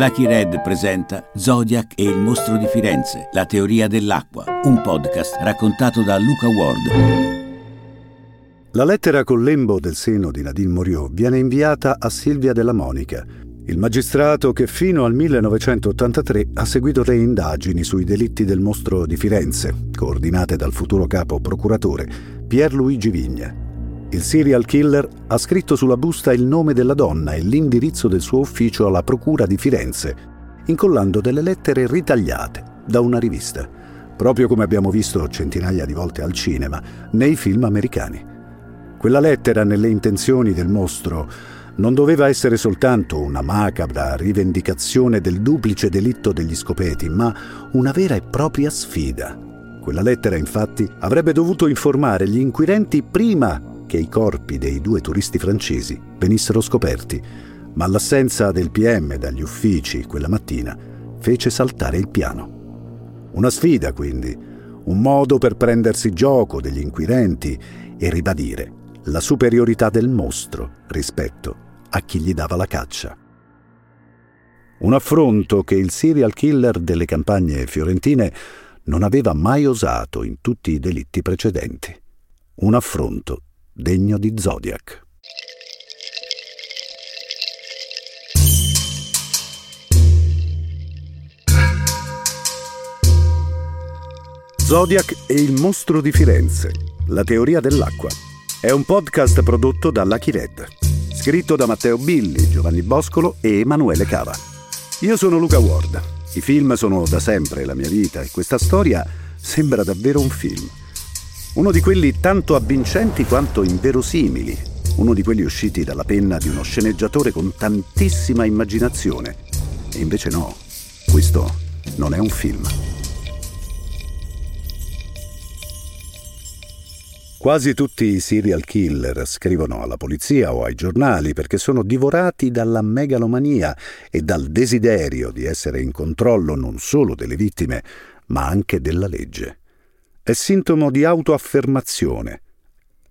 Lucky Red presenta Zodiac e il mostro di Firenze, la teoria dell'acqua, un podcast raccontato da Luca Ward. La lettera con lembo del seno di Nadine Moriot viene inviata a Silvia della Monica, il magistrato che fino al 1983 ha seguito le indagini sui delitti del mostro di Firenze, coordinate dal futuro capo procuratore Pierluigi Vigna. Il serial killer ha scritto sulla busta il nome della donna e l'indirizzo del suo ufficio alla Procura di Firenze, incollando delle lettere ritagliate da una rivista, proprio come abbiamo visto centinaia di volte al cinema nei film americani. Quella lettera nelle intenzioni del mostro non doveva essere soltanto una macabra rivendicazione del duplice delitto degli scopeti, ma una vera e propria sfida. Quella lettera, infatti, avrebbe dovuto informare gli inquirenti prima che i corpi dei due turisti francesi venissero scoperti, ma l'assenza del PM dagli uffici quella mattina fece saltare il piano. Una sfida, quindi, un modo per prendersi gioco degli inquirenti e ribadire la superiorità del mostro rispetto a chi gli dava la caccia. Un affronto che il serial killer delle campagne fiorentine non aveva mai osato in tutti i delitti precedenti. Un affronto degno di Zodiac. Zodiac e il mostro di Firenze, la teoria dell'acqua. È un podcast prodotto da Lucky Red, scritto da Matteo Billi, Giovanni Boscolo e Emanuele Cava. Io sono Luca Ward. I film sono da sempre la mia vita e questa storia sembra davvero un film. Uno di quelli tanto avvincenti quanto inverosimili, uno di quelli usciti dalla penna di uno sceneggiatore con tantissima immaginazione. E invece no, questo non è un film. Quasi tutti i serial killer scrivono alla polizia o ai giornali perché sono divorati dalla megalomania e dal desiderio di essere in controllo non solo delle vittime, ma anche della legge è sintomo di autoaffermazione.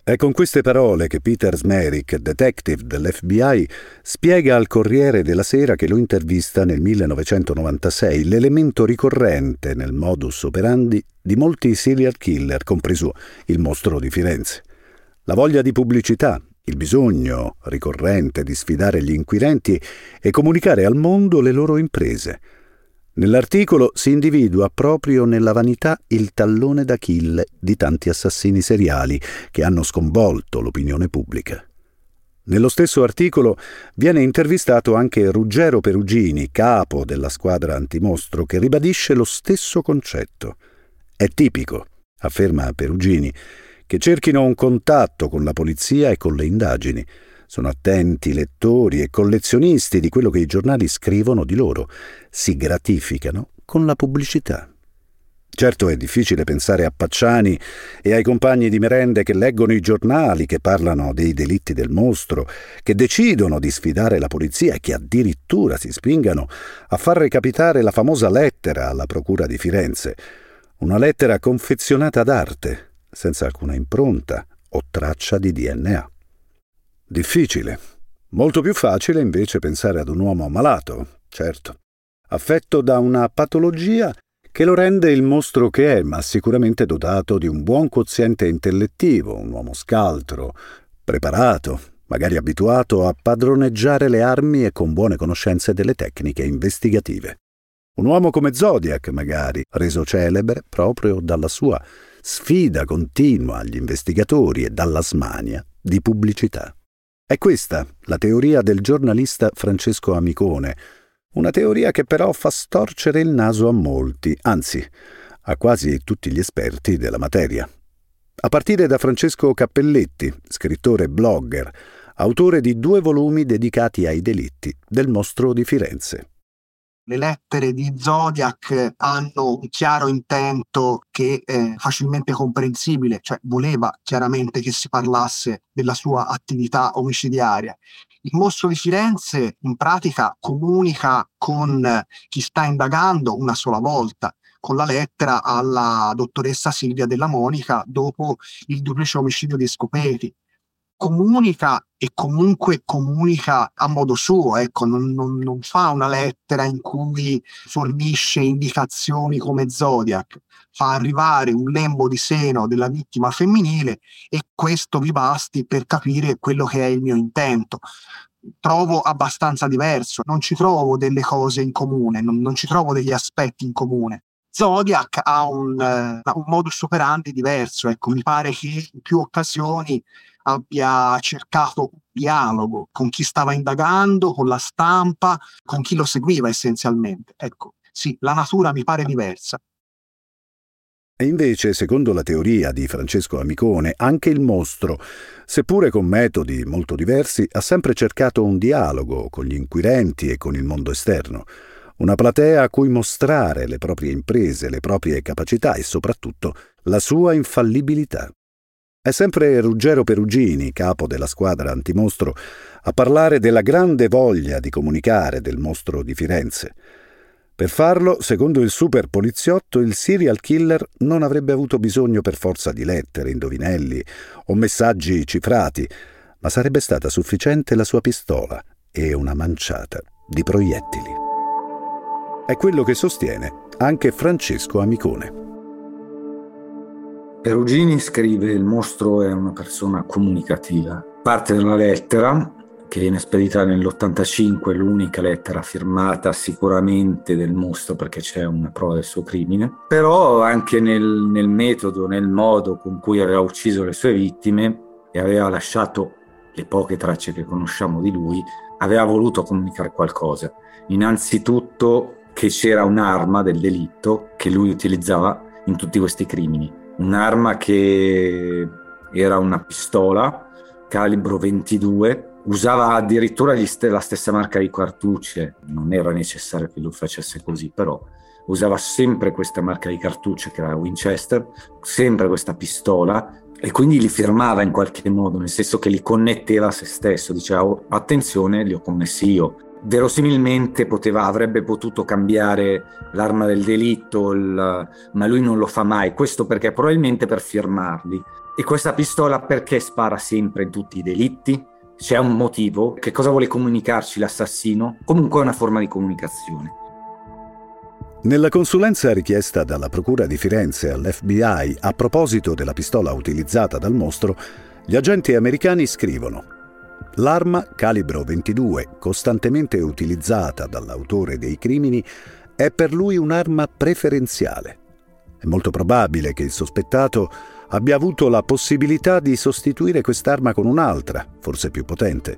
È con queste parole che Peter Smerick, detective dell'FBI, spiega al Corriere della Sera che lo intervista nel 1996 l'elemento ricorrente nel modus operandi di molti serial killer, compreso il mostro di Firenze. La voglia di pubblicità, il bisogno ricorrente di sfidare gli inquirenti e comunicare al mondo le loro imprese – Nell'articolo si individua proprio nella vanità il tallone d'Achille di tanti assassini seriali che hanno sconvolto l'opinione pubblica. Nello stesso articolo viene intervistato anche Ruggero Perugini, capo della squadra antimostro, che ribadisce lo stesso concetto. È tipico, afferma Perugini, che cerchino un contatto con la polizia e con le indagini, sono attenti lettori e collezionisti di quello che i giornali scrivono di loro. Si gratificano con la pubblicità. Certo è difficile pensare a Pacciani e ai compagni di merende che leggono i giornali, che parlano dei delitti del mostro, che decidono di sfidare la polizia e che addirittura si spingano a far recapitare la famosa lettera alla Procura di Firenze. Una lettera confezionata d'arte, senza alcuna impronta o traccia di DNA. Difficile. Molto più facile invece pensare ad un uomo malato, certo, affetto da una patologia che lo rende il mostro che è, ma sicuramente dotato di un buon quoziente intellettivo, un uomo scaltro, preparato, magari abituato a padroneggiare le armi e con buone conoscenze delle tecniche investigative. Un uomo come Zodiac, magari, reso celebre proprio dalla sua sfida continua agli investigatori e dalla smania di pubblicità. È questa la teoria del giornalista Francesco Amicone, una teoria che però fa storcere il naso a molti, anzi a quasi tutti gli esperti della materia. A partire da Francesco Cappelletti, scrittore e blogger, autore di due volumi dedicati ai delitti del mostro di Firenze le lettere di Zodiac hanno un chiaro intento che è facilmente comprensibile, cioè voleva chiaramente che si parlasse della sua attività omicidiaria. Il mostro di Firenze in pratica comunica con chi sta indagando una sola volta, con la lettera alla dottoressa Silvia della Monica dopo il duplice omicidio di Scopeti. Comunica e comunque comunica a modo suo, ecco, non, non, non, fa una lettera in cui fornisce indicazioni come Zodiac, fa arrivare un lembo di seno della vittima femminile e questo vi basti per capire quello che è il mio intento. Trovo abbastanza diverso, non ci trovo delle cose in comune, non, non ci trovo degli aspetti in comune. Zodiac ha un, uh, un modus operandi diverso, ecco, mi pare che in più occasioni abbia cercato dialogo con chi stava indagando, con la stampa, con chi lo seguiva essenzialmente. Ecco, sì, la natura mi pare diversa. E invece, secondo la teoria di Francesco Amicone, anche il mostro, seppure con metodi molto diversi, ha sempre cercato un dialogo con gli inquirenti e con il mondo esterno, una platea a cui mostrare le proprie imprese, le proprie capacità e soprattutto la sua infallibilità. È sempre Ruggero Perugini, capo della squadra antimostro, a parlare della grande voglia di comunicare del mostro di Firenze. Per farlo, secondo il super poliziotto, il serial killer non avrebbe avuto bisogno per forza di lettere, indovinelli o messaggi cifrati, ma sarebbe stata sufficiente la sua pistola e una manciata di proiettili. È quello che sostiene anche Francesco Amicone. Perugini scrive il mostro è una persona comunicativa. Parte dalla lettera che viene spedita nell'85, l'unica lettera firmata sicuramente del mostro perché c'è una prova del suo crimine, però anche nel, nel metodo, nel modo con cui aveva ucciso le sue vittime e aveva lasciato le poche tracce che conosciamo di lui, aveva voluto comunicare qualcosa. Innanzitutto che c'era un'arma del delitto che lui utilizzava in tutti questi crimini. Un'arma che era una pistola calibro 22, usava addirittura st- la stessa marca di cartucce, non era necessario che lui facesse così, però usava sempre questa marca di cartucce che era Winchester, sempre questa pistola e quindi li firmava in qualche modo, nel senso che li connetteva a se stesso, diceva oh, attenzione, li ho commessi io, verosimilmente poteva, avrebbe potuto cambiare l'arma del delitto, il, ma lui non lo fa mai. Questo perché probabilmente per firmarli. E questa pistola perché spara sempre in tutti i delitti? C'è un motivo? Che cosa vuole comunicarci l'assassino? Comunque è una forma di comunicazione. Nella consulenza richiesta dalla Procura di Firenze all'FBI a proposito della pistola utilizzata dal mostro, gli agenti americani scrivono L'arma calibro 22, costantemente utilizzata dall'autore dei crimini, è per lui un'arma preferenziale. È molto probabile che il sospettato abbia avuto la possibilità di sostituire quest'arma con un'altra, forse più potente.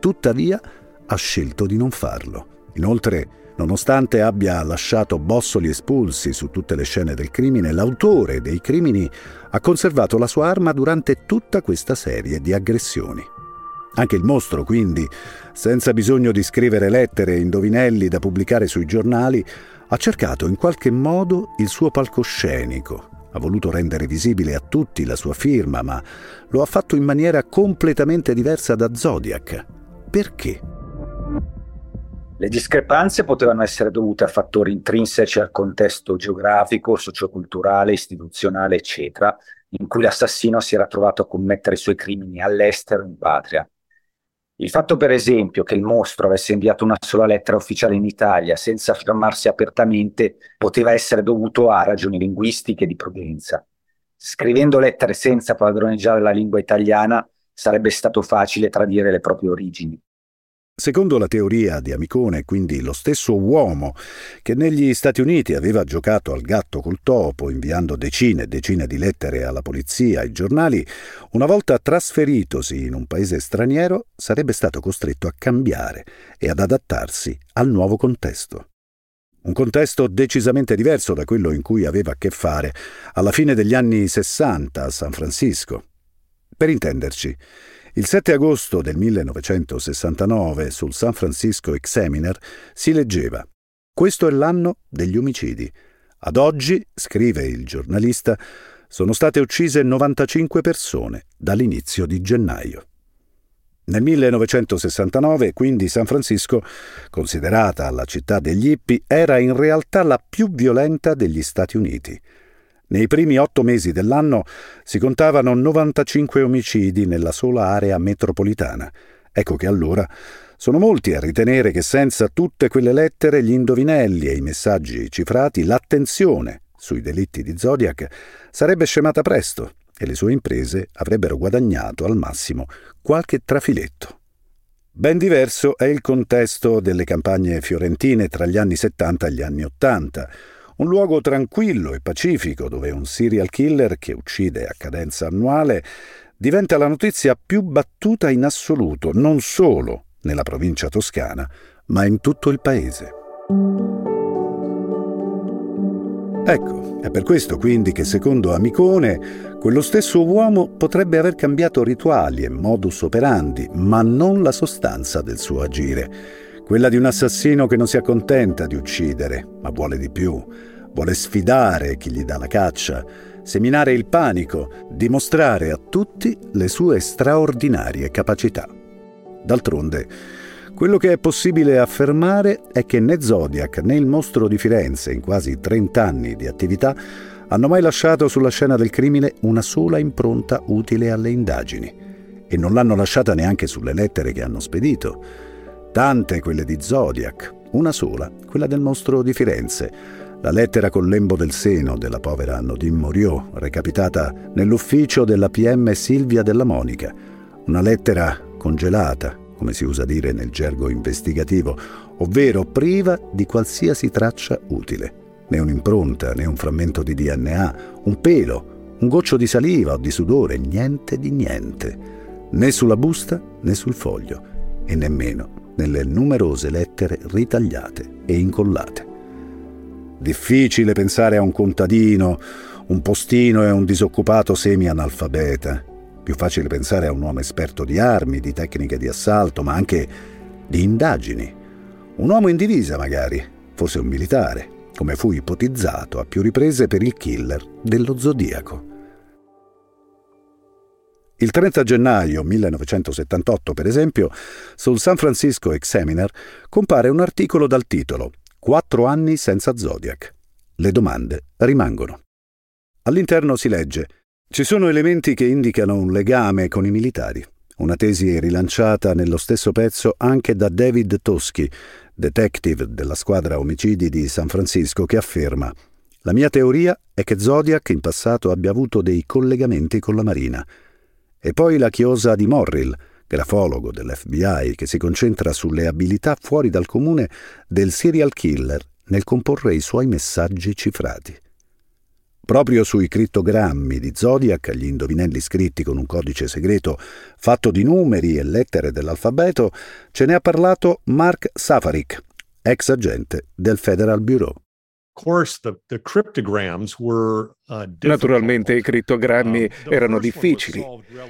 Tuttavia ha scelto di non farlo. Inoltre, nonostante abbia lasciato bossoli espulsi su tutte le scene del crimine, l'autore dei crimini ha conservato la sua arma durante tutta questa serie di aggressioni. Anche il mostro, quindi, senza bisogno di scrivere lettere e indovinelli da pubblicare sui giornali, ha cercato in qualche modo il suo palcoscenico. Ha voluto rendere visibile a tutti la sua firma, ma lo ha fatto in maniera completamente diversa da Zodiac. Perché? Le discrepanze potevano essere dovute a fattori intrinseci al contesto geografico, socioculturale, istituzionale, eccetera, in cui l'assassino si era trovato a commettere i suoi crimini all'estero in patria. Il fatto, per esempio, che il mostro avesse inviato una sola lettera ufficiale in Italia senza firmarsi apertamente poteva essere dovuto a ragioni linguistiche di prudenza. Scrivendo lettere senza padroneggiare la lingua italiana sarebbe stato facile tradire le proprie origini. Secondo la teoria di Amicone, quindi lo stesso uomo che negli Stati Uniti aveva giocato al gatto col topo, inviando decine e decine di lettere alla polizia, ai giornali, una volta trasferitosi in un paese straniero, sarebbe stato costretto a cambiare e ad adattarsi al nuovo contesto. Un contesto decisamente diverso da quello in cui aveva a che fare alla fine degli anni Sessanta a San Francisco. Per intenderci, il 7 agosto del 1969 sul San Francisco Examiner si leggeva Questo è l'anno degli omicidi. Ad oggi, scrive il giornalista, sono state uccise 95 persone dall'inizio di gennaio. Nel 1969, quindi, San Francisco, considerata la città degli hippie, era in realtà la più violenta degli Stati Uniti. Nei primi otto mesi dell'anno si contavano 95 omicidi nella sola area metropolitana. Ecco che allora sono molti a ritenere che senza tutte quelle lettere, gli indovinelli e i messaggi cifrati, l'attenzione sui delitti di Zodiac sarebbe scemata presto e le sue imprese avrebbero guadagnato al massimo qualche trafiletto. Ben diverso è il contesto delle campagne fiorentine tra gli anni 70 e gli anni 80, un luogo tranquillo e pacifico dove un serial killer che uccide a cadenza annuale diventa la notizia più battuta in assoluto, non solo nella provincia toscana, ma in tutto il paese. Ecco, è per questo quindi che secondo Amicone quello stesso uomo potrebbe aver cambiato rituali e modus operandi, ma non la sostanza del suo agire, quella di un assassino che non si accontenta di uccidere, ma vuole di più, vuole sfidare chi gli dà la caccia, seminare il panico, dimostrare a tutti le sue straordinarie capacità. D'altronde, quello che è possibile affermare è che né Zodiac né il mostro di Firenze, in quasi 30 anni di attività, hanno mai lasciato sulla scena del crimine una sola impronta utile alle indagini. E non l'hanno lasciata neanche sulle lettere che hanno spedito. Tante quelle di Zodiac, una sola, quella del mostro di Firenze, la lettera con lembo del seno della povera Nodin Moriot, recapitata nell'ufficio della PM Silvia della Monica. Una lettera congelata, come si usa dire nel gergo investigativo, ovvero priva di qualsiasi traccia utile. Né un'impronta, né un frammento di DNA, un pelo, un goccio di saliva o di sudore, niente di niente. Né sulla busta né sul foglio e nemmeno nelle numerose lettere ritagliate e incollate. Difficile pensare a un contadino, un postino e un disoccupato semi-analfabeta. Più facile pensare a un uomo esperto di armi, di tecniche di assalto, ma anche di indagini. Un uomo in divisa, magari, forse un militare, come fu ipotizzato a più riprese per il killer dello Zodiaco. Il 30 gennaio 1978, per esempio, sul San Francisco Examiner compare un articolo dal titolo Quattro anni senza Zodiac. Le domande rimangono. All'interno si legge Ci sono elementi che indicano un legame con i militari. Una tesi rilanciata nello stesso pezzo anche da David Toschi, detective della squadra omicidi di San Francisco, che afferma La mia teoria è che Zodiac in passato abbia avuto dei collegamenti con la Marina. E poi la chiosa di Morrill, grafologo dell'FBI che si concentra sulle abilità fuori dal comune del serial killer nel comporre i suoi messaggi cifrati. Proprio sui crittogrammi di Zodiac, gli indovinelli scritti con un codice segreto fatto di numeri e lettere dell'alfabeto, ce ne ha parlato Mark Safarik, ex agente del Federal Bureau. Uh, Naturalmente i crittogrammi um, erano difficili.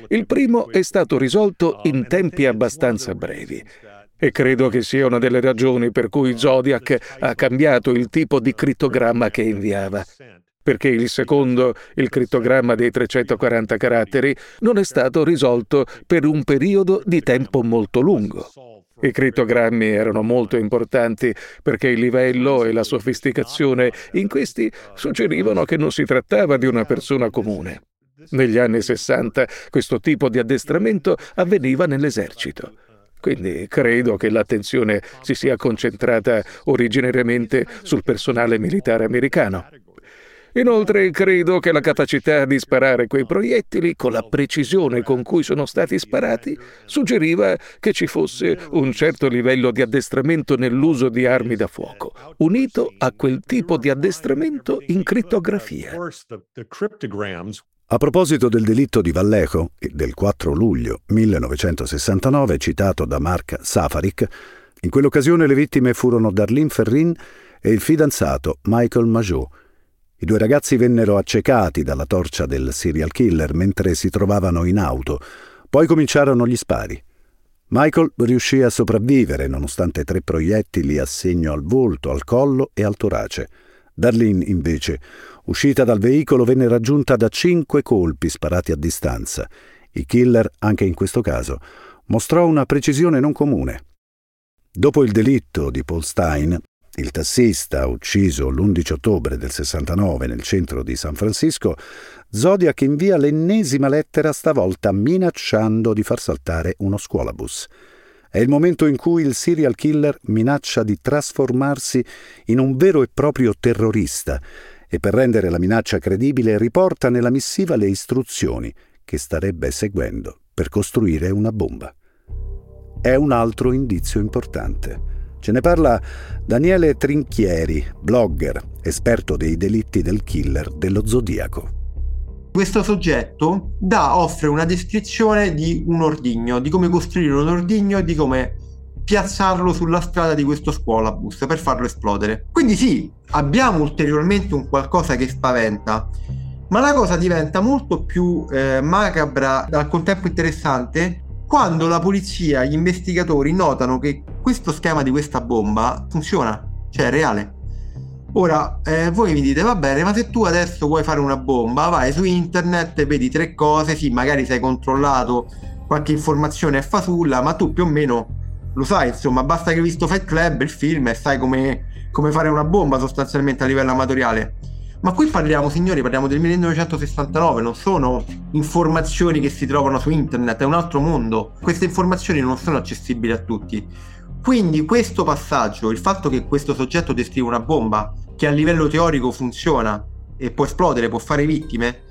Il primo è stato risolto in tempi abbastanza brevi. E credo che sia una delle ragioni per cui Zodiac ha cambiato il tipo di crittogramma che inviava. Perché il secondo, il crittogramma dei 340 caratteri, non è stato risolto per un periodo di tempo molto lungo. I crittogrammi erano molto importanti perché il livello e la sofisticazione in questi suggerivano che non si trattava di una persona comune. Negli anni 60 questo tipo di addestramento avveniva nell'esercito. Quindi credo che l'attenzione si sia concentrata originariamente sul personale militare americano. Inoltre credo che la capacità di sparare quei proiettili con la precisione con cui sono stati sparati suggeriva che ci fosse un certo livello di addestramento nell'uso di armi da fuoco, unito a quel tipo di addestramento in crittografia. A proposito del delitto di Vallejo del 4 luglio 1969 citato da Mark Safarik, in quell'occasione le vittime furono Darlene Ferrin e il fidanzato Michael Majot, i due ragazzi vennero accecati dalla torcia del serial killer mentre si trovavano in auto. Poi cominciarono gli spari. Michael riuscì a sopravvivere nonostante tre proiettili a segno al volto, al collo e al torace. Darlene, invece, uscita dal veicolo, venne raggiunta da cinque colpi sparati a distanza. Il killer, anche in questo caso, mostrò una precisione non comune. Dopo il delitto di Paul Stein, il tassista ucciso l'11 ottobre del 69 nel centro di San Francisco, Zodiac invia l'ennesima lettera stavolta minacciando di far saltare uno scuolabus. È il momento in cui il serial killer minaccia di trasformarsi in un vero e proprio terrorista e per rendere la minaccia credibile riporta nella missiva le istruzioni che starebbe seguendo per costruire una bomba. È un altro indizio importante. Ce ne parla Daniele Trinchieri, blogger, esperto dei delitti del killer dello Zodiaco. Questo soggetto dà, offre una descrizione di un ordigno, di come costruire un ordigno e di come piazzarlo sulla strada di questo scuolabus per farlo esplodere. Quindi sì, abbiamo ulteriormente un qualcosa che spaventa, ma la cosa diventa molto più eh, macabra, al contempo interessante, quando la polizia, gli investigatori notano che questo schema di questa bomba funziona, cioè è reale. Ora, eh, voi mi dite, va bene, ma se tu adesso vuoi fare una bomba, vai su internet, vedi tre cose, sì, magari sei controllato, qualche informazione è fasulla, ma tu più o meno lo sai, insomma, basta che hai visto Fight Club, il film, e sai come, come fare una bomba sostanzialmente a livello amatoriale. Ma qui parliamo, signori, parliamo del 1969, non sono informazioni che si trovano su internet, è un altro mondo. Queste informazioni non sono accessibili a tutti. Quindi questo passaggio, il fatto che questo soggetto descrive una bomba che a livello teorico funziona e può esplodere, può fare vittime,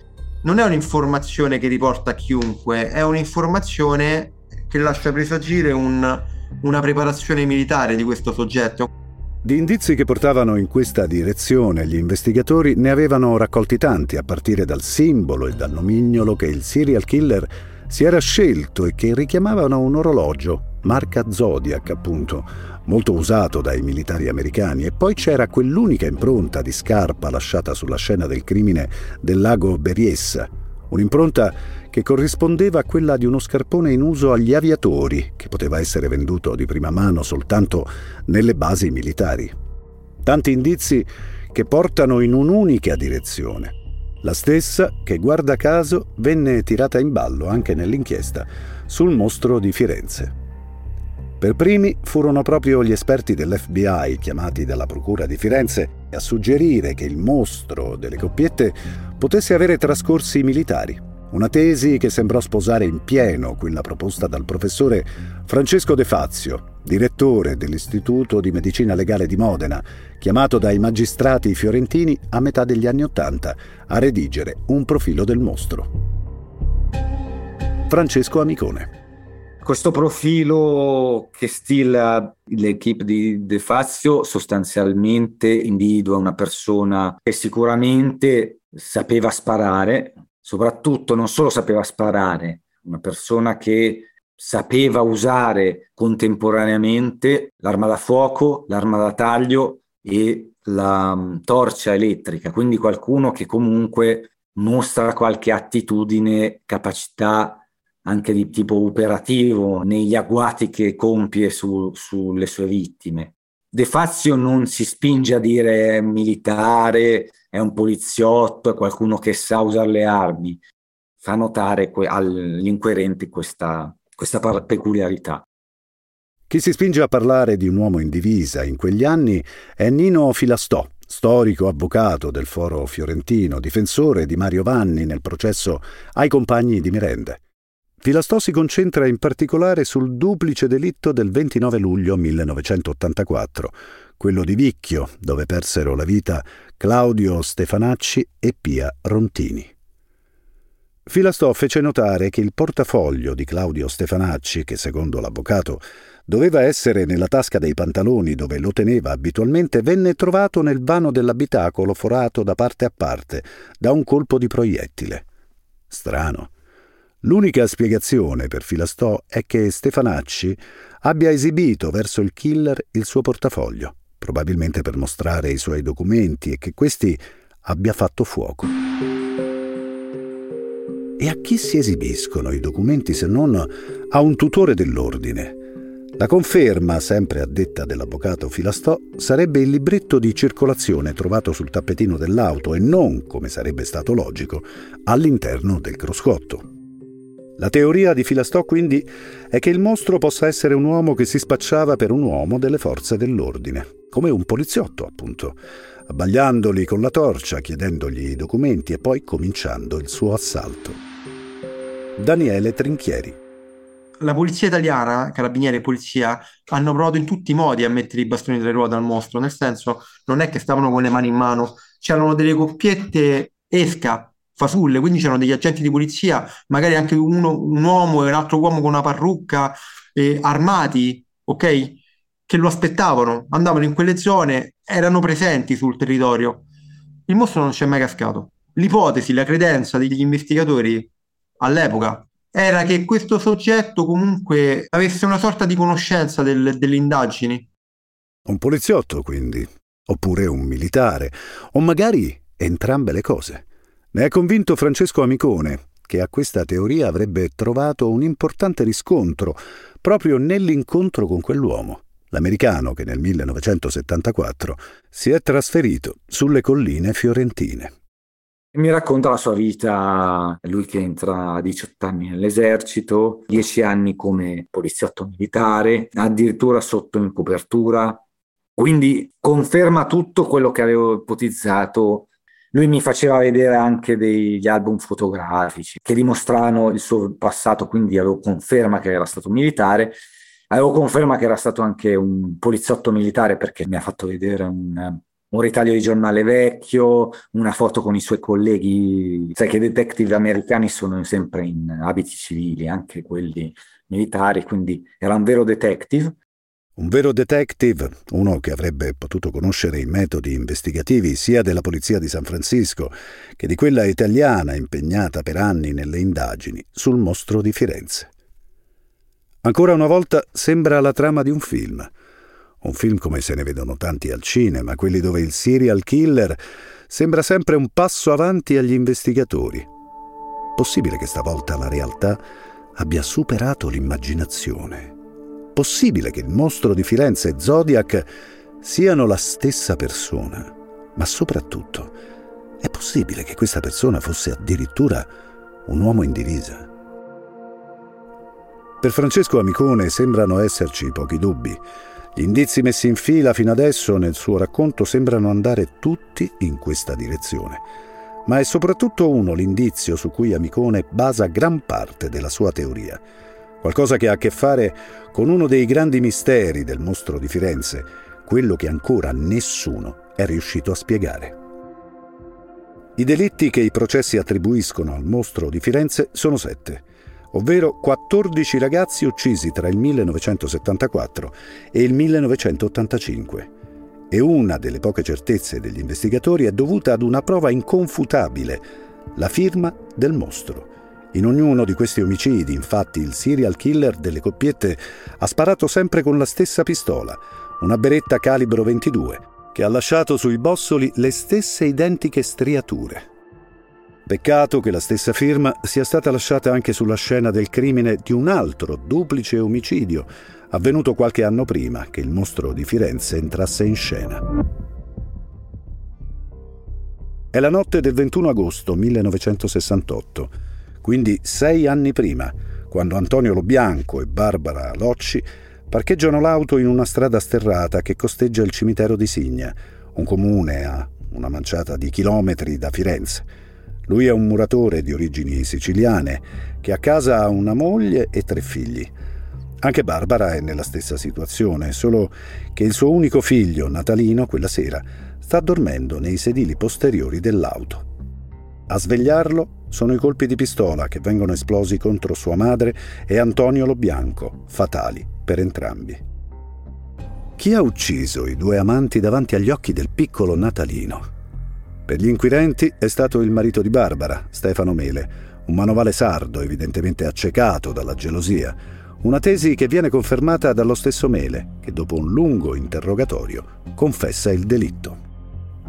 non è un'informazione che riporta a chiunque, è un'informazione che lascia presagire un, una preparazione militare di questo soggetto. Di indizi che portavano in questa direzione gli investigatori ne avevano raccolti tanti, a partire dal simbolo e dal nomignolo che il serial killer si era scelto e che richiamavano un orologio marca Zodiac appunto, molto usato dai militari americani, e poi c'era quell'unica impronta di scarpa lasciata sulla scena del crimine del lago Beriessa, un'impronta che corrispondeva a quella di uno scarpone in uso agli aviatori, che poteva essere venduto di prima mano soltanto nelle basi militari. Tanti indizi che portano in un'unica direzione, la stessa che guarda caso venne tirata in ballo anche nell'inchiesta sul mostro di Firenze. Per primi furono proprio gli esperti dell'FBI chiamati dalla Procura di Firenze a suggerire che il mostro delle coppiette potesse avere trascorsi militari. Una tesi che sembrò sposare in pieno quella proposta dal professore Francesco De Fazio, direttore dell'Istituto di Medicina Legale di Modena, chiamato dai magistrati fiorentini a metà degli anni Ottanta a redigere un profilo del mostro. Francesco Amicone. Questo profilo che stila l'equipe di De Fazio sostanzialmente individua una persona che sicuramente sapeva sparare, soprattutto non solo sapeva sparare, una persona che sapeva usare contemporaneamente l'arma da fuoco, l'arma da taglio e la um, torcia elettrica, quindi qualcuno che comunque mostra qualche attitudine, capacità anche di tipo operativo negli agguati che compie su, sulle sue vittime. De Fazio non si spinge a dire è militare, è un poliziotto, è qualcuno che sa usare le armi, fa notare que- agli inquirenti questa, questa peculiarità. Chi si spinge a parlare di un uomo in divisa in quegli anni è Nino Filastò, storico avvocato del foro fiorentino, difensore di Mario Vanni nel processo ai compagni di merende. Filastò si concentra in particolare sul duplice delitto del 29 luglio 1984, quello di Vicchio, dove persero la vita Claudio Stefanacci e Pia Rontini. Filastò fece notare che il portafoglio di Claudio Stefanacci, che secondo l'avvocato doveva essere nella tasca dei pantaloni dove lo teneva abitualmente, venne trovato nel vano dell'abitacolo forato da parte a parte da un colpo di proiettile. Strano. L'unica spiegazione per Filastò è che Stefanacci abbia esibito verso il killer il suo portafoglio, probabilmente per mostrare i suoi documenti e che questi abbia fatto fuoco. E a chi si esibiscono i documenti se non a un tutore dell'ordine? La conferma, sempre a detta dell'avvocato Filastò, sarebbe il libretto di circolazione trovato sul tappetino dell'auto e non, come sarebbe stato logico, all'interno del cruscotto. La teoria di Filastò quindi è che il mostro possa essere un uomo che si spacciava per un uomo delle forze dell'ordine, come un poliziotto appunto, abbagliandoli con la torcia, chiedendogli i documenti e poi cominciando il suo assalto. Daniele Trinchieri. La polizia italiana, carabinieri e polizia, hanno provato in tutti i modi a mettere i bastoni delle ruote al mostro, nel senso non è che stavano con le mani in mano, c'erano delle coppiette esca fasulle, quindi c'erano degli agenti di polizia, magari anche uno, un uomo e un altro uomo con una parrucca, eh, armati, ok? Che lo aspettavano, andavano in quelle zone, erano presenti sul territorio. Il mostro non c'è mai cascato. L'ipotesi, la credenza degli investigatori all'epoca era che questo soggetto comunque avesse una sorta di conoscenza del, delle indagini. Un poliziotto, quindi, oppure un militare, o magari entrambe le cose. Ne è convinto Francesco Amicone, che a questa teoria avrebbe trovato un importante riscontro proprio nell'incontro con quell'uomo, l'americano che nel 1974 si è trasferito sulle colline fiorentine. Mi racconta la sua vita, lui che entra a 18 anni nell'esercito, 10 anni come poliziotto militare, addirittura sotto in copertura, quindi conferma tutto quello che avevo ipotizzato lui mi faceva vedere anche degli album fotografici che dimostravano il suo passato, quindi avevo conferma che era stato militare, avevo conferma che era stato anche un poliziotto militare perché mi ha fatto vedere un, un ritaglio di giornale vecchio, una foto con i suoi colleghi, sai che i detective americani sono sempre in abiti civili, anche quelli militari, quindi era un vero detective un vero detective, uno che avrebbe potuto conoscere i metodi investigativi sia della Polizia di San Francisco che di quella italiana impegnata per anni nelle indagini sul mostro di Firenze. Ancora una volta sembra la trama di un film. Un film come se ne vedono tanti al cinema, quelli dove il serial killer sembra sempre un passo avanti agli investigatori. Possibile che stavolta la realtà abbia superato l'immaginazione possibile che il mostro di Firenze e Zodiac siano la stessa persona, ma soprattutto è possibile che questa persona fosse addirittura un uomo in divisa. Per Francesco Amicone sembrano esserci pochi dubbi. Gli indizi messi in fila fino adesso nel suo racconto sembrano andare tutti in questa direzione. Ma è soprattutto uno l'indizio su cui Amicone basa gran parte della sua teoria qualcosa che ha a che fare con uno dei grandi misteri del mostro di Firenze, quello che ancora nessuno è riuscito a spiegare. I delitti che i processi attribuiscono al mostro di Firenze sono sette, ovvero 14 ragazzi uccisi tra il 1974 e il 1985. E una delle poche certezze degli investigatori è dovuta ad una prova inconfutabile, la firma del mostro. In ognuno di questi omicidi, infatti, il serial killer delle coppiette ha sparato sempre con la stessa pistola, una beretta calibro 22, che ha lasciato sui bossoli le stesse identiche striature. Peccato che la stessa firma sia stata lasciata anche sulla scena del crimine di un altro duplice omicidio, avvenuto qualche anno prima che il mostro di Firenze entrasse in scena. È la notte del 21 agosto 1968 quindi sei anni prima, quando Antonio Lobianco e Barbara Locci parcheggiano l'auto in una strada sterrata che costeggia il cimitero di Signa, un comune a una manciata di chilometri da Firenze. Lui è un muratore di origini siciliane che a casa ha una moglie e tre figli. Anche Barbara è nella stessa situazione, solo che il suo unico figlio, Natalino, quella sera, sta dormendo nei sedili posteriori dell'auto. A svegliarlo sono i colpi di pistola che vengono esplosi contro sua madre e Antonio Lobianco, fatali per entrambi. Chi ha ucciso i due amanti davanti agli occhi del piccolo Natalino? Per gli inquirenti è stato il marito di Barbara, Stefano Mele, un manovale sardo evidentemente accecato dalla gelosia, una tesi che viene confermata dallo stesso Mele, che dopo un lungo interrogatorio confessa il delitto.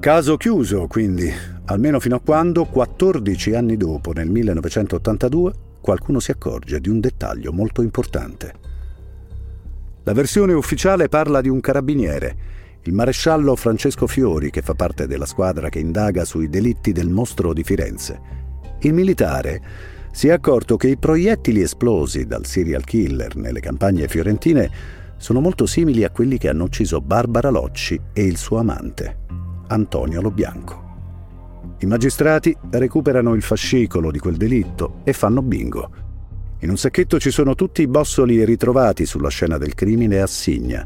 Caso chiuso, quindi, almeno fino a quando, 14 anni dopo, nel 1982, qualcuno si accorge di un dettaglio molto importante. La versione ufficiale parla di un carabiniere, il maresciallo Francesco Fiori, che fa parte della squadra che indaga sui delitti del mostro di Firenze. Il militare si è accorto che i proiettili esplosi dal serial killer nelle campagne fiorentine sono molto simili a quelli che hanno ucciso Barbara Locci e il suo amante, Antonio Lobianco. I magistrati recuperano il fascicolo di quel delitto e fanno bingo. In un sacchetto ci sono tutti i bossoli ritrovati sulla scena del crimine a Signa,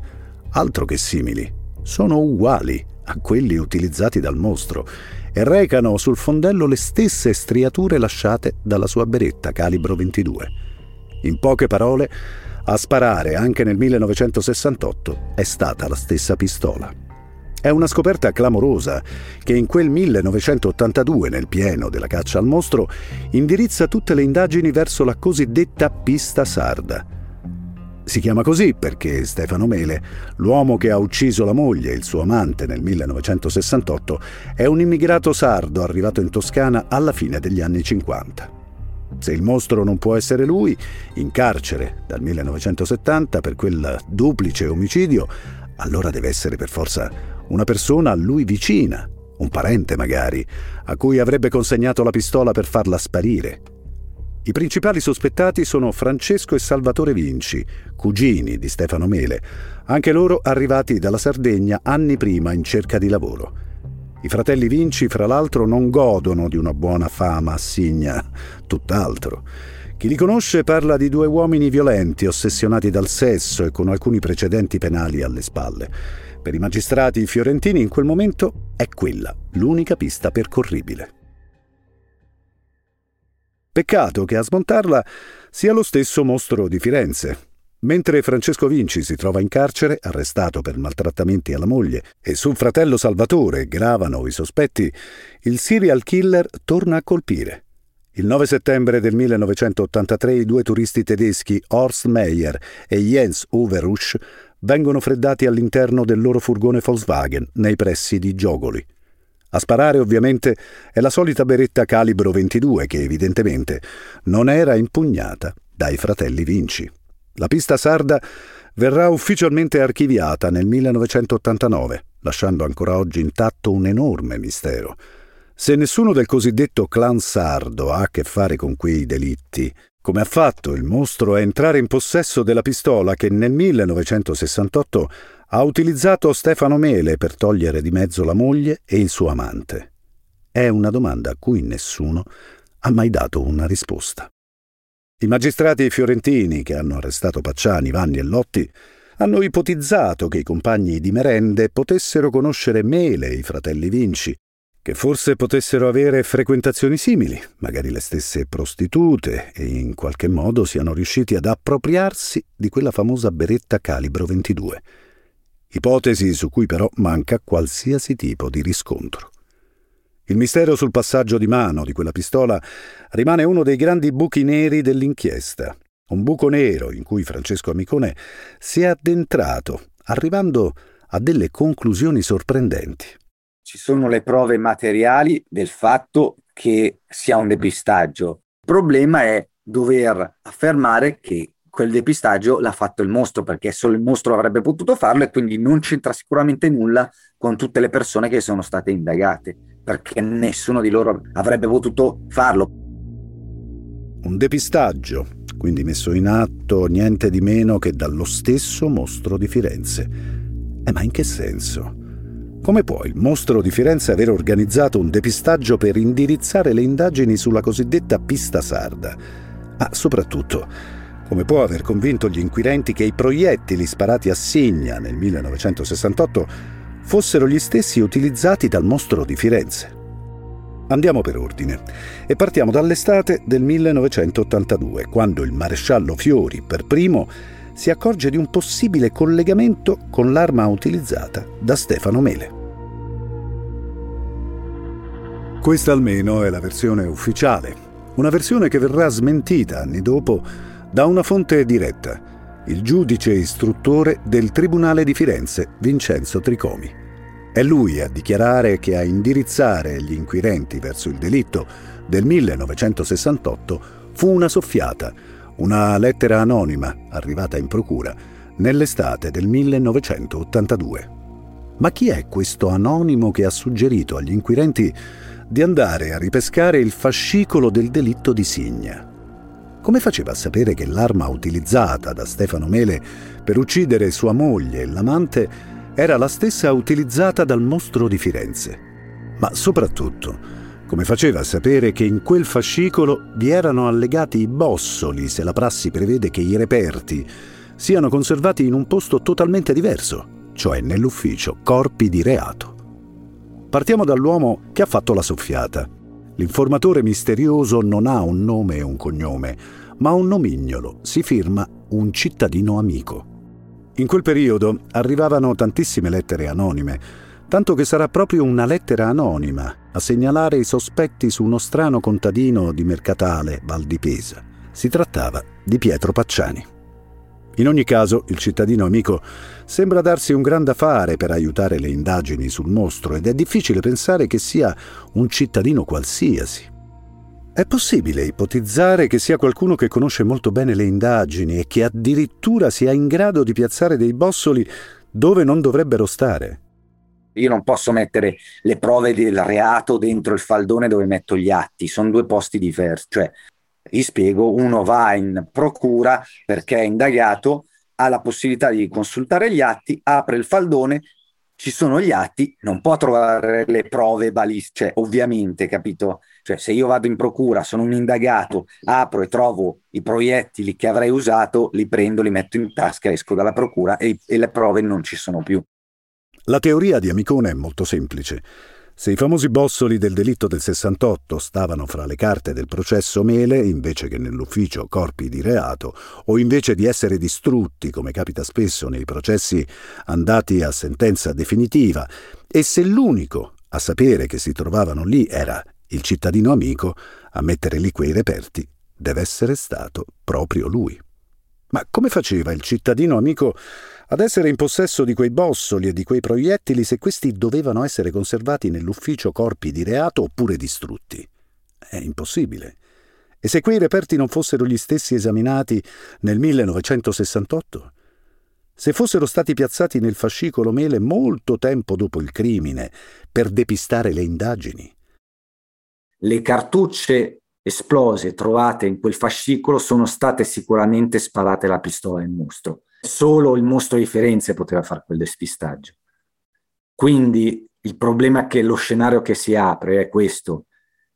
altro che simili, sono uguali a quelli utilizzati dal mostro e recano sul fondello le stesse striature lasciate dalla sua beretta calibro 22. In poche parole, a sparare anche nel 1968 è stata la stessa pistola. È una scoperta clamorosa che in quel 1982, nel pieno della caccia al mostro, indirizza tutte le indagini verso la cosiddetta pista sarda. Si chiama così perché Stefano Mele, l'uomo che ha ucciso la moglie e il suo amante nel 1968, è un immigrato sardo arrivato in Toscana alla fine degli anni 50. Se il mostro non può essere lui, in carcere dal 1970 per quel duplice omicidio, allora deve essere per forza una persona a lui vicina, un parente magari, a cui avrebbe consegnato la pistola per farla sparire. I principali sospettati sono Francesco e Salvatore Vinci, cugini di Stefano Mele, anche loro arrivati dalla Sardegna anni prima in cerca di lavoro. I fratelli Vinci, fra l'altro, non godono di una buona fama a Signa, tutt'altro. Chi li conosce parla di due uomini violenti, ossessionati dal sesso e con alcuni precedenti penali alle spalle. Per i magistrati fiorentini in quel momento è quella l'unica pista percorribile. Peccato che a smontarla sia lo stesso mostro di Firenze, Mentre Francesco Vinci si trova in carcere, arrestato per maltrattamenti alla moglie, e sul fratello Salvatore gravano i sospetti, il serial killer torna a colpire. Il 9 settembre del 1983 i due turisti tedeschi Horst Meyer e Jens Uwe Rusch vengono freddati all'interno del loro furgone Volkswagen nei pressi di Giogoli. A sparare ovviamente è la solita beretta calibro 22 che evidentemente non era impugnata dai fratelli Vinci. La pista sarda verrà ufficialmente archiviata nel 1989, lasciando ancora oggi intatto un enorme mistero. Se nessuno del cosiddetto clan sardo ha a che fare con quei delitti, come ha fatto il mostro a entrare in possesso della pistola che nel 1968 ha utilizzato Stefano Mele per togliere di mezzo la moglie e il suo amante? È una domanda a cui nessuno ha mai dato una risposta. I magistrati fiorentini che hanno arrestato Pacciani, Vanni e Lotti hanno ipotizzato che i compagni di merende potessero conoscere Mele e i fratelli Vinci, che forse potessero avere frequentazioni simili, magari le stesse prostitute, e in qualche modo siano riusciti ad appropriarsi di quella famosa beretta calibro 22. Ipotesi su cui però manca qualsiasi tipo di riscontro. Il mistero sul passaggio di mano di quella pistola rimane uno dei grandi buchi neri dell'inchiesta. Un buco nero in cui Francesco Amicone si è addentrato, arrivando a delle conclusioni sorprendenti. Ci sono le prove materiali del fatto che sia un depistaggio. Il problema è dover affermare che quel depistaggio l'ha fatto il mostro, perché solo il mostro avrebbe potuto farlo e quindi non c'entra sicuramente nulla con tutte le persone che sono state indagate perché nessuno di loro avrebbe potuto farlo. Un depistaggio, quindi messo in atto niente di meno che dallo stesso mostro di Firenze. Eh, ma in che senso? Come può il mostro di Firenze aver organizzato un depistaggio per indirizzare le indagini sulla cosiddetta pista sarda? Ma soprattutto, come può aver convinto gli inquirenti che i proiettili sparati a Signa nel 1968 fossero gli stessi utilizzati dal mostro di Firenze. Andiamo per ordine e partiamo dall'estate del 1982, quando il maresciallo Fiori, per primo, si accorge di un possibile collegamento con l'arma utilizzata da Stefano Mele. Questa almeno è la versione ufficiale, una versione che verrà smentita anni dopo da una fonte diretta, il giudice istruttore del Tribunale di Firenze, Vincenzo Tricomi. È lui a dichiarare che a indirizzare gli inquirenti verso il delitto del 1968 fu una soffiata, una lettera anonima arrivata in procura nell'estate del 1982. Ma chi è questo anonimo che ha suggerito agli inquirenti di andare a ripescare il fascicolo del delitto di Signa? come faceva a sapere che l'arma utilizzata da Stefano Mele per uccidere sua moglie e l'amante era la stessa utilizzata dal mostro di Firenze? Ma soprattutto, come faceva a sapere che in quel fascicolo vi erano allegati i bossoli se la prassi prevede che i reperti siano conservati in un posto totalmente diverso, cioè nell'ufficio corpi di reato. Partiamo dall'uomo che ha fatto la soffiata. L'informatore misterioso non ha un nome e un cognome, ma un nomignolo, si firma un cittadino amico. In quel periodo arrivavano tantissime lettere anonime, tanto che sarà proprio una lettera anonima a segnalare i sospetti su uno strano contadino di Mercatale, Val di Pesa. Si trattava di Pietro Pacciani. In ogni caso, il cittadino amico sembra darsi un gran da fare per aiutare le indagini sul mostro ed è difficile pensare che sia un cittadino qualsiasi. È possibile ipotizzare che sia qualcuno che conosce molto bene le indagini e che addirittura sia in grado di piazzare dei bossoli dove non dovrebbero stare. Io non posso mettere le prove del reato dentro il faldone dove metto gli atti, sono due posti diversi. Cioè, vi spiego, uno va in procura perché è indagato, ha la possibilità di consultare gli atti, apre il faldone, ci sono gli atti, non può trovare le prove balistiche, cioè, ovviamente, capito? Cioè, se io vado in procura, sono un indagato, apro e trovo i proiettili che avrei usato, li prendo, li metto in tasca, esco dalla procura e, e le prove non ci sono più. La teoria di Amicone è molto semplice. Se i famosi bossoli del delitto del 68 stavano fra le carte del processo Mele invece che nell'ufficio corpi di reato, o invece di essere distrutti, come capita spesso nei processi andati a sentenza definitiva, e se l'unico a sapere che si trovavano lì era il cittadino amico, a mettere lì quei reperti deve essere stato proprio lui. Ma come faceva il cittadino amico ad essere in possesso di quei bossoli e di quei proiettili se questi dovevano essere conservati nell'ufficio corpi di reato oppure distrutti. È impossibile. E se quei reperti non fossero gli stessi esaminati nel 1968? Se fossero stati piazzati nel fascicolo Mele molto tempo dopo il crimine per depistare le indagini? Le cartucce esplose trovate in quel fascicolo sono state sicuramente sparate alla pistola in mostro solo il mostro di Firenze poteva fare quel despistaggio. Quindi il problema è che lo scenario che si apre è questo,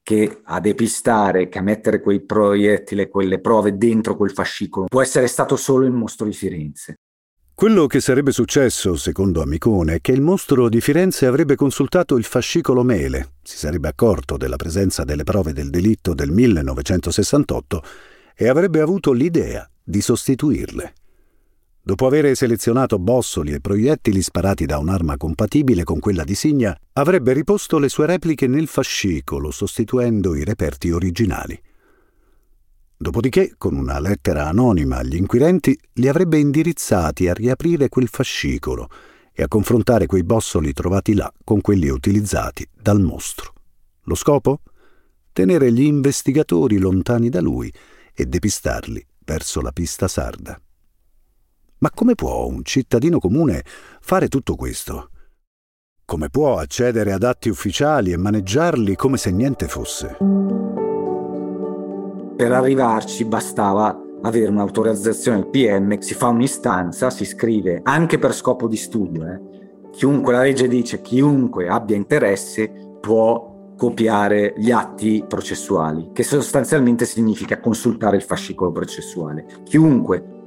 che a depistare, che a mettere quei proiettili, quelle prove dentro quel fascicolo, può essere stato solo il mostro di Firenze. Quello che sarebbe successo, secondo Amicone, è che il mostro di Firenze avrebbe consultato il fascicolo Mele, si sarebbe accorto della presenza delle prove del delitto del 1968 e avrebbe avuto l'idea di sostituirle. Dopo aver selezionato bossoli e proiettili sparati da un'arma compatibile con quella di Signa, avrebbe riposto le sue repliche nel fascicolo, sostituendo i reperti originali. Dopodiché, con una lettera anonima agli inquirenti, li avrebbe indirizzati a riaprire quel fascicolo e a confrontare quei bossoli trovati là con quelli utilizzati dal mostro. Lo scopo? Tenere gli investigatori lontani da lui e depistarli verso la pista sarda. Ma come può un cittadino comune fare tutto questo? Come può accedere ad atti ufficiali e maneggiarli come se niente fosse? Per arrivarci bastava avere un'autorizzazione al PM, si fa un'istanza, si scrive anche per scopo di studio. Eh. Chiunque, la legge dice chiunque abbia interesse può copiare gli atti processuali, che sostanzialmente significa consultare il fascicolo processuale. Chiunque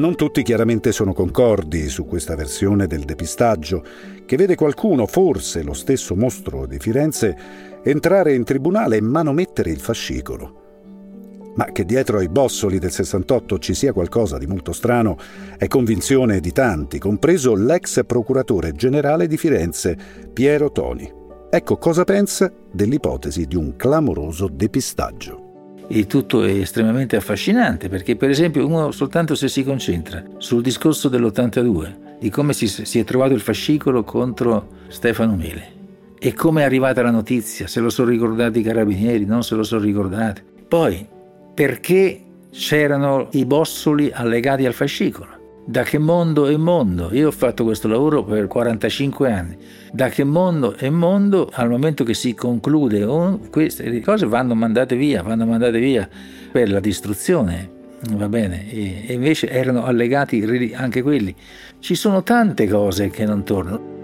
non tutti chiaramente sono concordi su questa versione del depistaggio, che vede qualcuno, forse lo stesso mostro di Firenze, entrare in tribunale e manomettere il fascicolo. Ma che dietro ai bossoli del 68 ci sia qualcosa di molto strano è convinzione di tanti, compreso l'ex procuratore generale di Firenze, Piero Toni. Ecco cosa pensa dell'ipotesi di un clamoroso depistaggio il tutto è estremamente affascinante perché per esempio uno soltanto se si concentra sul discorso dell'82, di come si, si è trovato il fascicolo contro Stefano Mele e come è arrivata la notizia, se lo sono ricordati i carabinieri, non se lo sono ricordati. Poi, perché c'erano i bossoli allegati al fascicolo? Da che mondo è mondo? Io ho fatto questo lavoro per 45 anni. Da che mondo è mondo, al momento che si conclude, queste cose vanno mandate via, vanno mandate via per la distruzione. Va bene, e invece erano allegati anche quelli. Ci sono tante cose che non tornano.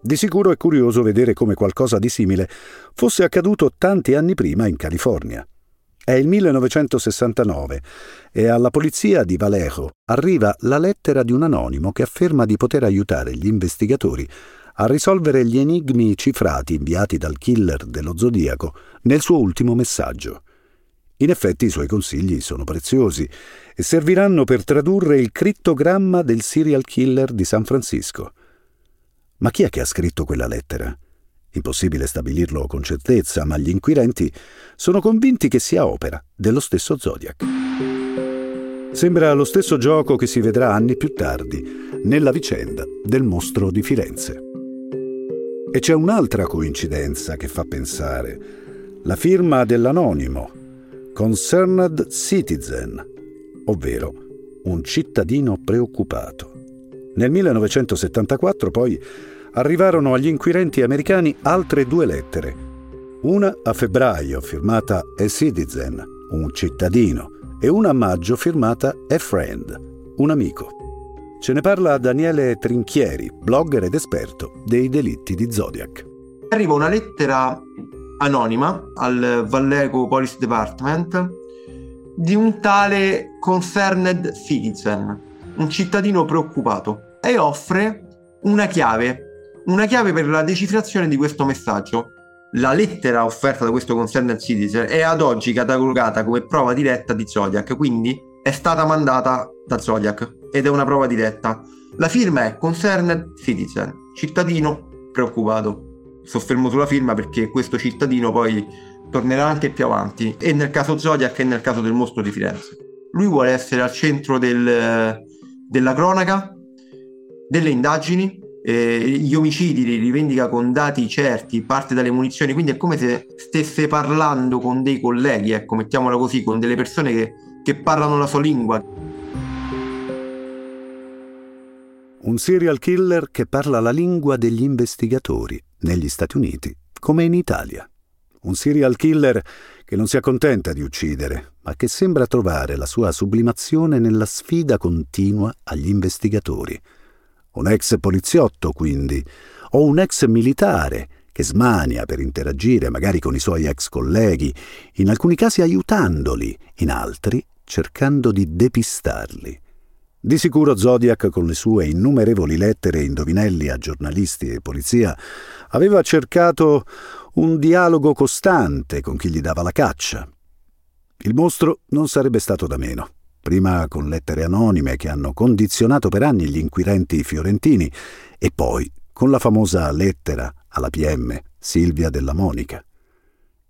Di sicuro è curioso vedere come qualcosa di simile fosse accaduto tanti anni prima in California. È il 1969 e alla polizia di Vallejo arriva la lettera di un anonimo che afferma di poter aiutare gli investigatori a risolvere gli enigmi cifrati inviati dal killer dello Zodiaco nel suo ultimo messaggio. In effetti i suoi consigli sono preziosi e serviranno per tradurre il crittogramma del serial killer di San Francisco. Ma chi è che ha scritto quella lettera? Impossibile stabilirlo con certezza, ma gli inquirenti sono convinti che sia opera dello stesso Zodiac. Sembra lo stesso gioco che si vedrà anni più tardi nella vicenda del mostro di Firenze. E c'è un'altra coincidenza che fa pensare. La firma dell'anonimo, Concerned Citizen, ovvero un cittadino preoccupato. Nel 1974 poi arrivarono agli inquirenti americani altre due lettere. Una a febbraio firmata A Citizen, un cittadino, e una a maggio firmata A Friend, un amico. Ce ne parla Daniele Trinchieri, blogger ed esperto dei delitti di Zodiac. Arriva una lettera anonima al Valleco Police Department di un tale Concerned Citizen, un cittadino preoccupato, e offre una chiave una chiave per la decifrazione di questo messaggio. La lettera offerta da questo Concerned Citizen è ad oggi catalogata come prova diretta di Zodiac, quindi è stata mandata da Zodiac ed è una prova diretta. La firma è Concerned Citizen, cittadino preoccupato. Soffermo sulla firma perché questo cittadino poi tornerà anche più avanti, e nel caso Zodiac e nel caso del mostro di Firenze. Lui vuole essere al centro del, della cronaca, delle indagini eh, gli omicidi li rivendica con dati certi, parte dalle munizioni, quindi è come se stesse parlando con dei colleghi, ecco, mettiamola così, con delle persone che, che parlano la sua lingua. Un serial killer che parla la lingua degli investigatori negli Stati Uniti, come in Italia. Un serial killer che non si accontenta di uccidere, ma che sembra trovare la sua sublimazione nella sfida continua agli investigatori un ex poliziotto quindi, o un ex militare che smania per interagire magari con i suoi ex colleghi, in alcuni casi aiutandoli, in altri cercando di depistarli. Di sicuro Zodiac, con le sue innumerevoli lettere e indovinelli a giornalisti e polizia, aveva cercato un dialogo costante con chi gli dava la caccia. Il mostro non sarebbe stato da meno prima con lettere anonime che hanno condizionato per anni gli inquirenti fiorentini e poi con la famosa lettera alla PM Silvia della Monica.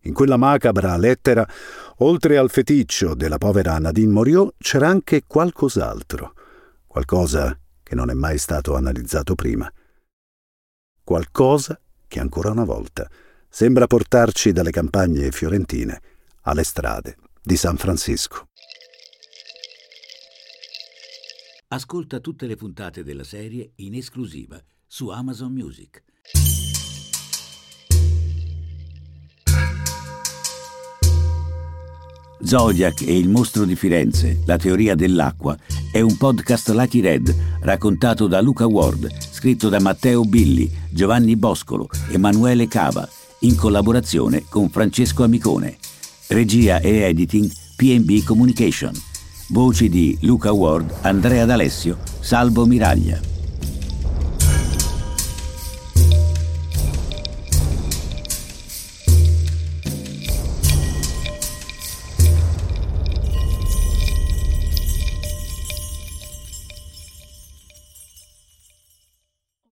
In quella macabra lettera, oltre al feticcio della povera Nadine Moriot, c'era anche qualcos'altro, qualcosa che non è mai stato analizzato prima. Qualcosa che ancora una volta sembra portarci dalle campagne fiorentine alle strade di San Francisco. Ascolta tutte le puntate della serie in esclusiva su Amazon Music. Zodiac e il mostro di Firenze, la teoria dell'acqua, è un podcast Lucky Red raccontato da Luca Ward, scritto da Matteo Billi, Giovanni Boscolo, Emanuele Cava, in collaborazione con Francesco Amicone. Regia e editing PB Communication. Voci di Luca Ward, Andrea D'Alessio, Salvo Miraglia.